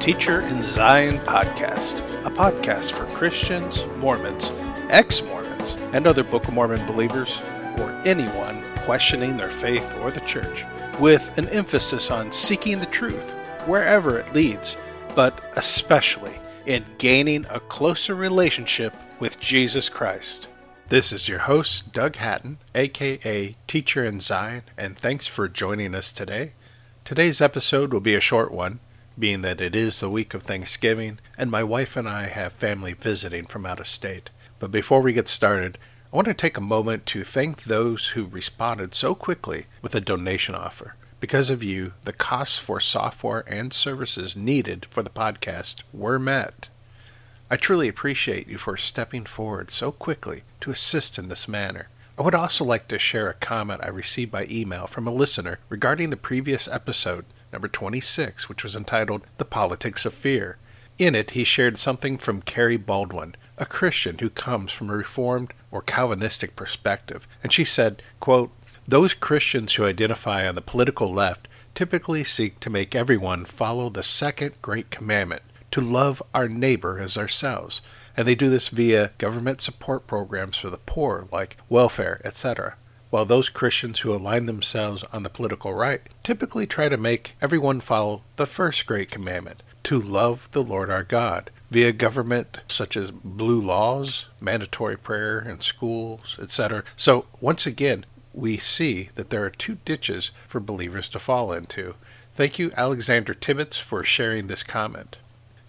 Teacher in Zion Podcast, a podcast for Christians, Mormons, ex Mormons, and other Book of Mormon believers, or anyone questioning their faith or the church, with an emphasis on seeking the truth wherever it leads, but especially in gaining a closer relationship with Jesus Christ. This is your host, Doug Hatten, aka Teacher in Zion, and thanks for joining us today. Today's episode will be a short one, being that it is the week of Thanksgiving, and my wife and I have family visiting from out of state. But before we get started, I want to take a moment to thank those who responded so quickly with a donation offer. Because of you, the costs for software and services needed for the podcast were met. I truly appreciate you for stepping forward so quickly to assist in this manner. I would also like to share a comment I received by email from a listener regarding the previous episode, number 26, which was entitled The Politics of Fear. In it, he shared something from Carrie Baldwin, a Christian who comes from a Reformed or Calvinistic perspective, and she said, quote, Those Christians who identify on the political left typically seek to make everyone follow the second great commandment to love our neighbor as ourselves, and they do this via government support programs for the poor, like welfare, etc. While those Christians who align themselves on the political right typically try to make everyone follow the first great commandment to love the Lord our God via government such as blue laws, mandatory prayer in schools, etc. So, once again, we see that there are two ditches for believers to fall into. Thank you, Alexander Tibbetts, for sharing this comment.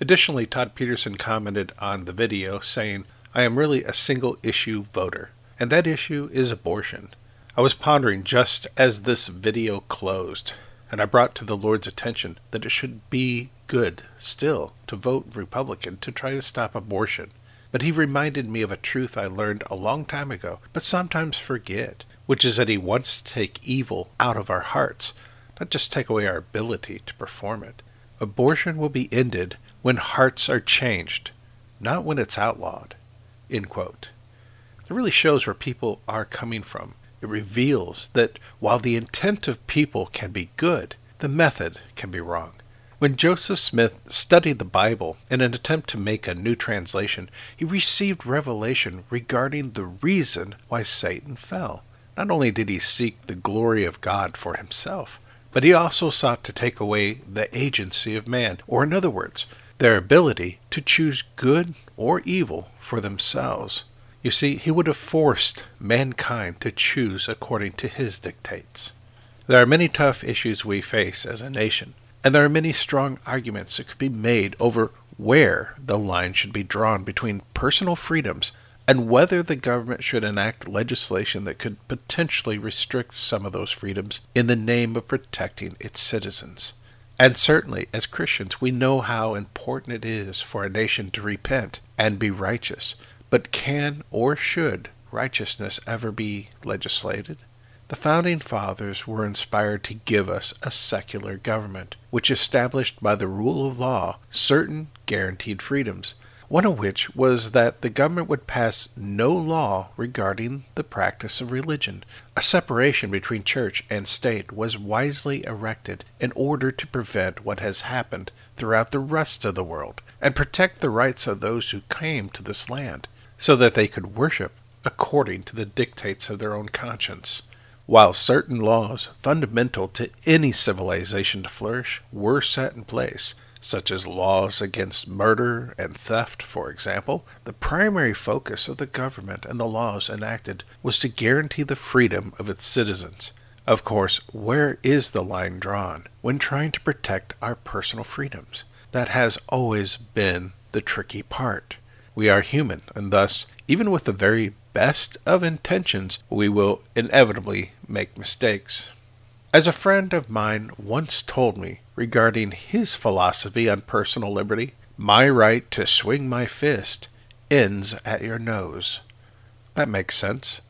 Additionally, Todd Peterson commented on the video saying, I am really a single issue voter, and that issue is abortion. I was pondering just as this video closed, and I brought to the Lord's attention that it should be good still to vote Republican to try to stop abortion. But he reminded me of a truth I learned a long time ago, but sometimes forget, which is that he wants to take evil out of our hearts, not just take away our ability to perform it. Abortion will be ended when hearts are changed, not when it's outlawed. It really shows where people are coming from. It reveals that while the intent of people can be good, the method can be wrong. When Joseph Smith studied the Bible in an attempt to make a new translation, he received revelation regarding the reason why Satan fell. Not only did he seek the glory of God for himself, but he also sought to take away the agency of man, or in other words, their ability to choose good or evil for themselves. You see, he would have forced mankind to choose according to his dictates. There are many tough issues we face as a nation, and there are many strong arguments that could be made over where the line should be drawn between personal freedoms and whether the government should enact legislation that could potentially restrict some of those freedoms in the name of protecting its citizens. And certainly, as Christians, we know how important it is for a nation to repent and be righteous. But can or should righteousness ever be legislated? The Founding Fathers were inspired to give us a secular government, which established by the rule of law certain guaranteed freedoms, one of which was that the government would pass no law regarding the practice of religion. A separation between church and state was wisely erected in order to prevent what has happened throughout the rest of the world and protect the rights of those who came to this land, so that they could worship according to the dictates of their own conscience. While certain laws fundamental to any civilization to flourish were set in place, such as laws against murder and theft, for example, the primary focus of the government and the laws enacted was to guarantee the freedom of its citizens. Of course, where is the line drawn when trying to protect our personal freedoms? That has always been the tricky part. We are human, and thus, even with the very best of intentions, we will inevitably make mistakes. As a friend of mine once told me regarding his philosophy on personal liberty, my right to swing my fist ends at your nose. That makes sense.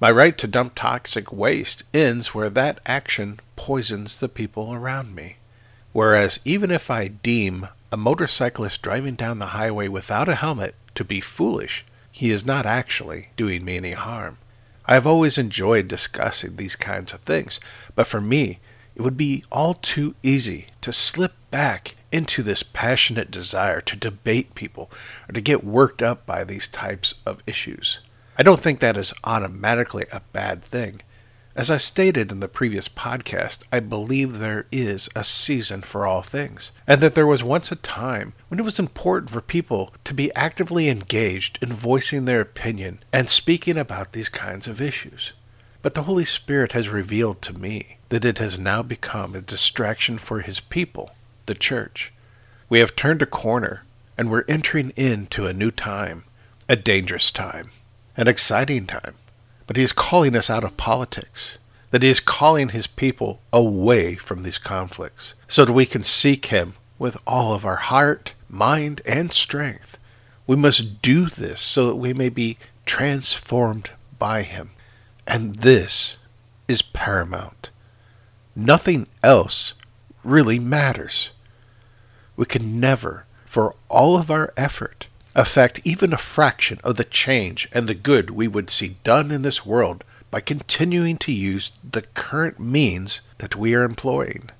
My right to dump toxic waste ends where that action poisons the people around me. Whereas even if I deem a motorcyclist driving down the highway without a helmet to be foolish, he is not actually doing me any harm. I have always enjoyed discussing these kinds of things, but for me, it would be all too easy to slip back into this passionate desire to debate people or to get worked up by these types of issues. I don't think that is automatically a bad thing. As I stated in the previous podcast, I believe there is a season for all things, and that there was once a time when it was important for people to be actively engaged in voicing their opinion and speaking about these kinds of issues. But the Holy Spirit has revealed to me that it has now become a distraction for His people, the church. We have turned a corner, and we're entering into a new time, a dangerous time, an exciting time. But He is calling us out of politics, that He is calling His people away from these conflicts, so that we can seek Him with all of our heart, mind, and strength. We must do this so that we may be transformed by Him. And this is paramount. Nothing else really matters we can never, for all of our effort, affect even a fraction of the change and the good we would see done in this world by continuing to use the current means that we are employing.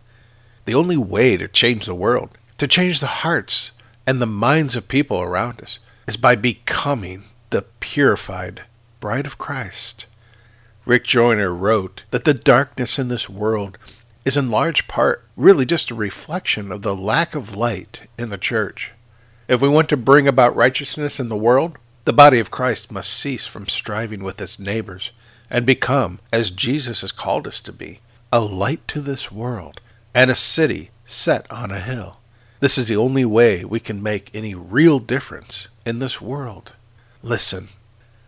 The only way to change the world, to change the hearts and the minds of people around us, is by becoming the purified bride of Christ. Rick Joyner wrote that the darkness in this world is in large part really just a reflection of the lack of light in the church. If we want to bring about righteousness in the world, the body of Christ must cease from striving with its neighbors and become, as Jesus has called us to be, a light to this world and a city set on a hill. This is the only way we can make any real difference in this world. Listen,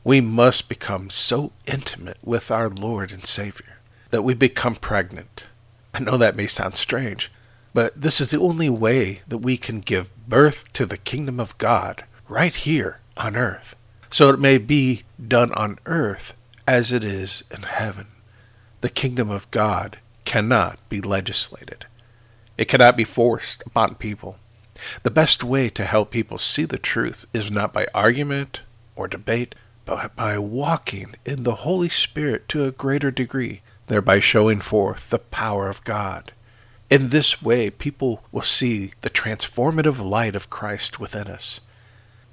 we must become so intimate with our Lord and Savior that we become pregnant I know that may sound strange, but this is the only way that we can give birth to the kingdom of God right here on earth, so it may be done on earth as it is in heaven. The kingdom of God cannot be legislated. It cannot be forced upon people. The best way to help people see the truth is not by argument or debate, but by walking in the Holy Spirit to a greater degree thereby showing forth the power of God. In this way, people will see the transformative light of Christ within us.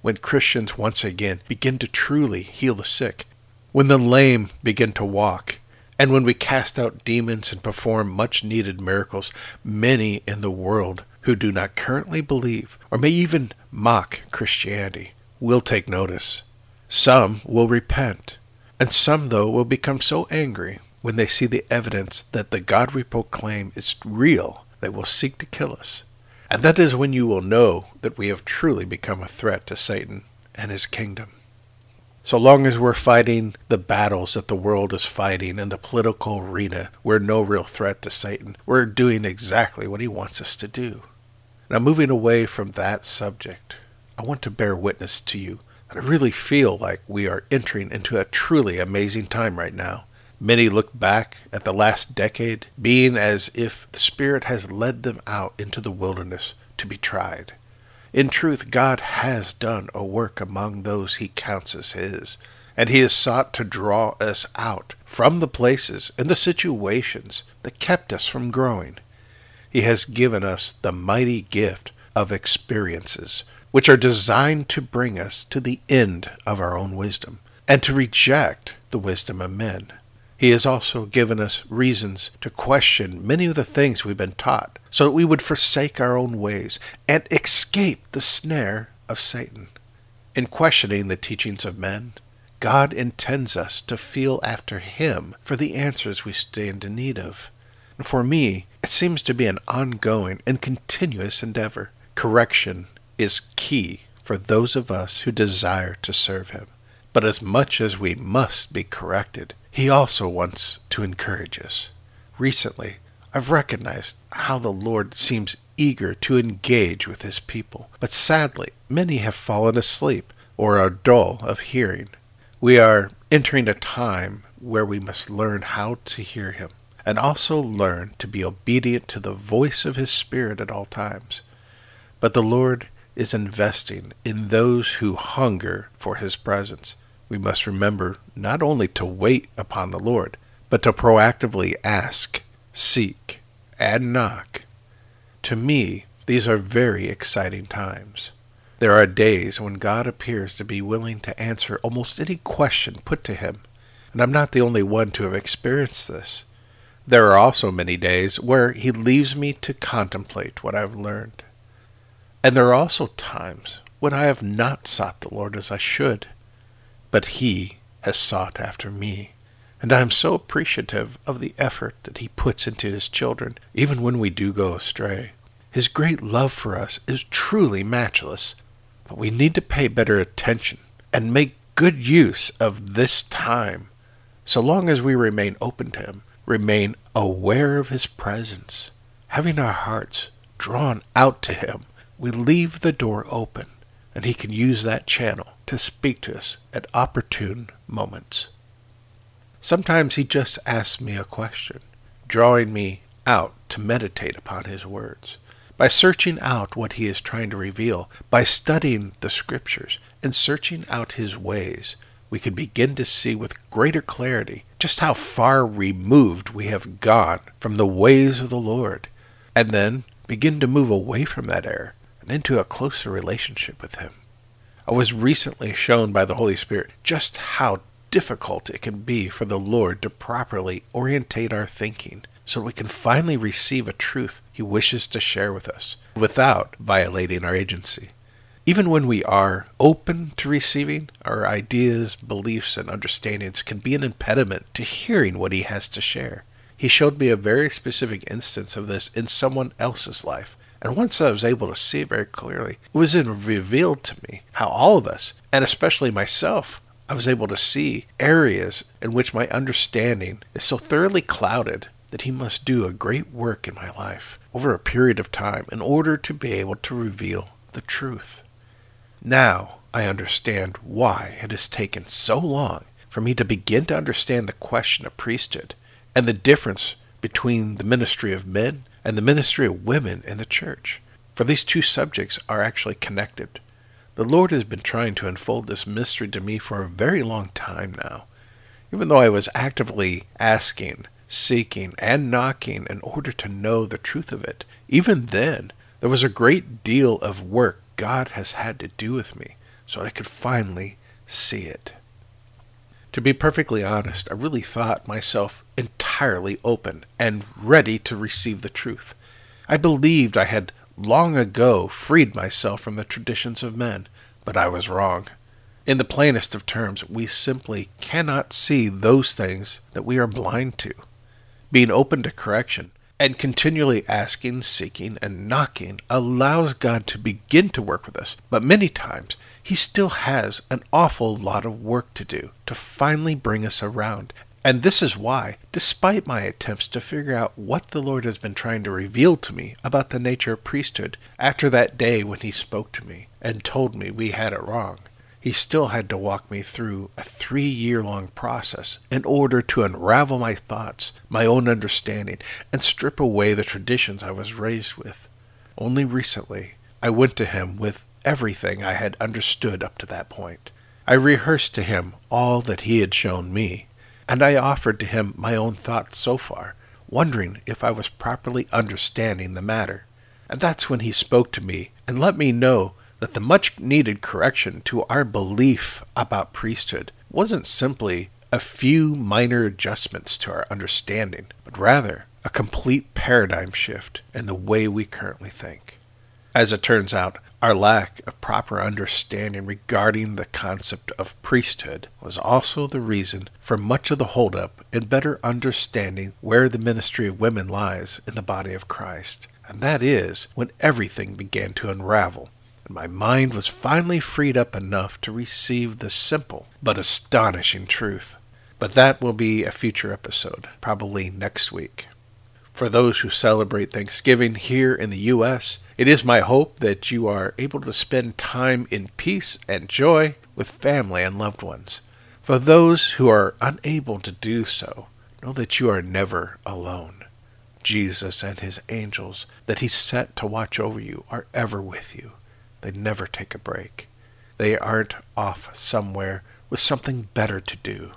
When Christians once again begin to truly heal the sick, when the lame begin to walk, and when we cast out demons and perform much needed miracles, many in the world who do not currently believe, or may even mock Christianity, will take notice. Some will repent, and some, though, will become so angry when they see the evidence that the God we proclaim is real, they will seek to kill us. And that is when you will know that we have truly become a threat to Satan and his kingdom. So long as we're fighting the battles that the world is fighting in the political arena, we're no real threat to Satan. We're doing exactly what he wants us to do. Now, moving away from that subject, I want to bear witness to you that I really feel like we are entering into a truly amazing time right now. Many look back at the last decade, being as if the Spirit has led them out into the wilderness to be tried. In truth, God has done a work among those he counts as his, and he has sought to draw us out from the places and the situations that kept us from growing. He has given us the mighty gift of experiences, which are designed to bring us to the end of our own wisdom, and to reject the wisdom of men. He has also given us reasons to question many of the things we've been taught, so that we would forsake our own ways and escape the snare of Satan. In questioning the teachings of men, God intends us to feel after Him for the answers we stand in need of. And for me, it seems to be an ongoing and continuous endeavor. Correction is key for those of us who desire to serve Him. But as much as we must be corrected, he also wants to encourage us. Recently, I've recognized how the Lord seems eager to engage with his people, but sadly, many have fallen asleep or are dull of hearing. We are entering a time where we must learn how to hear him and also learn to be obedient to the voice of his Spirit at all times. But the Lord is investing in those who hunger for his presence we must remember not only to wait upon the Lord, but to proactively ask, seek, and knock. To me, these are very exciting times. There are days when God appears to be willing to answer almost any question put to him, and I'm not the only one to have experienced this. There are also many days where he leaves me to contemplate what I've learned. And there are also times when I have not sought the Lord as I should, but he has sought after me. And I am so appreciative of the effort that he puts into his children, even when we do go astray. His great love for us is truly matchless, but we need to pay better attention and make good use of this time, so long as we remain open to him remain aware of His presence, having our hearts drawn out to Him, we leave the door open, and He can use that channel to speak to us at opportune moments. Sometimes He just asks me a question, drawing me out to meditate upon His words. By searching out what He is trying to reveal, by studying the Scriptures and searching out His ways, we can begin to see with greater clarity just how far removed we have gone from the ways of the Lord, and then begin to move away from that error into a closer relationship with Him. I was recently shown by the Holy Spirit just how difficult it can be for the Lord to properly orientate our thinking so we can finally receive a truth He wishes to share with us without violating our agency. Even when we are open to receiving, our ideas, beliefs, and understandings can be an impediment to hearing what he has to share. He showed me a very specific instance of this in someone else's life. And once I was able to see very clearly, it was then revealed to me how all of us, and especially myself, I was able to see areas in which my understanding is so thoroughly clouded that he must do a great work in my life over a period of time in order to be able to reveal the truth. Now I understand why it has taken so long for me to begin to understand the question of priesthood and the difference between the ministry of men and the ministry of women in the church. For these two subjects are actually connected. The Lord has been trying to unfold this mystery to me for a very long time now. Even though I was actively asking, seeking, and knocking in order to know the truth of it, even then, there was a great deal of work God has had to do with me so I could finally see it. To be perfectly honest, I really thought myself entirely open and ready to receive the truth. I believed I had long ago freed myself from the traditions of men, but I was wrong. In the plainest of terms, we simply cannot see those things that we are blind to. Being open to correction and continually asking, seeking, and knocking allows God to begin to work with us. But many times, He still has an awful lot of work to do to finally bring us around. And this is why, despite my attempts to figure out what the Lord has been trying to reveal to me about the nature of priesthood after that day when He spoke to me and told me we had it wrong, he still had to walk me through a three year long process in order to unravel my thoughts, my own understanding, and strip away the traditions I was raised with. Only recently, I went to him with everything I had understood up to that point. I rehearsed to him all that he had shown me, and I offered to him my own thoughts so far, wondering if I was properly understanding the matter. And that's when he spoke to me and let me know that the much needed correction to our belief about priesthood wasn't simply a few minor adjustments to our understanding, but rather a complete paradigm shift in the way we currently think. As it turns out, our lack of proper understanding regarding the concept of priesthood was also the reason for much of the holdup in better understanding where the ministry of women lies in the body of Christ. And that is when everything began to unravel my mind was finally freed up enough to receive the simple but astonishing truth. But that will be a future episode, probably next week. For those who celebrate Thanksgiving here in the U.S., it is my hope that you are able to spend time in peace and joy with family and loved ones. For those who are unable to do so, know that you are never alone. Jesus and his angels that he set to watch over you are ever with you. They never take a break. They aren't off somewhere with something better to do.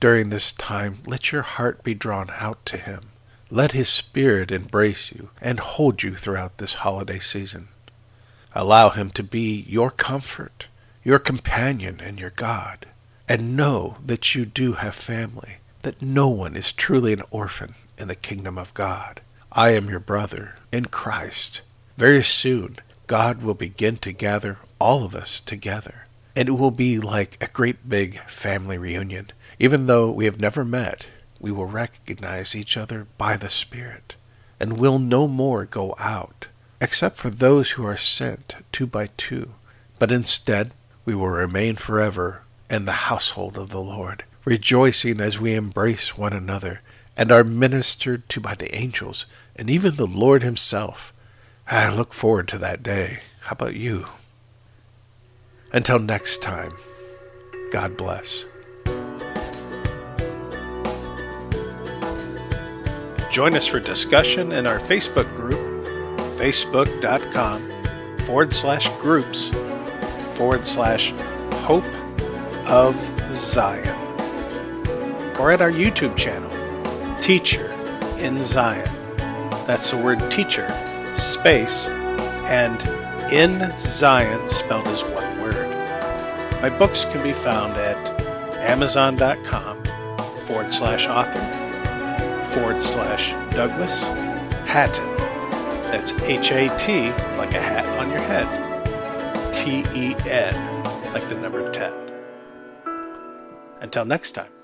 During this time, let your heart be drawn out to Him. Let His Spirit embrace you and hold you throughout this holiday season. Allow Him to be your comfort, your companion, and your God. And know that you do have family, that no one is truly an orphan in the kingdom of God. I am your brother in Christ. Very soon, God will begin to gather all of us together. And it will be like a great big family reunion. Even though we have never met, we will recognize each other by the Spirit, and will no more go out, except for those who are sent two by two. But instead, we will remain forever in the household of the Lord, rejoicing as we embrace one another, and are ministered to by the angels, and even the Lord Himself. I look forward to that day. How about you? Until next time, God bless. Join us for discussion in our Facebook group, facebook.com forward slash groups forward slash hope of Zion. Or at our YouTube channel, Teacher in Zion. That's the word teacher, space, and in Zion spelled as one word. My books can be found at amazon.com forward slash author forward slash Douglas Hatten. That's H A T, like a hat on your head. T E N, like the number 10. Until next time.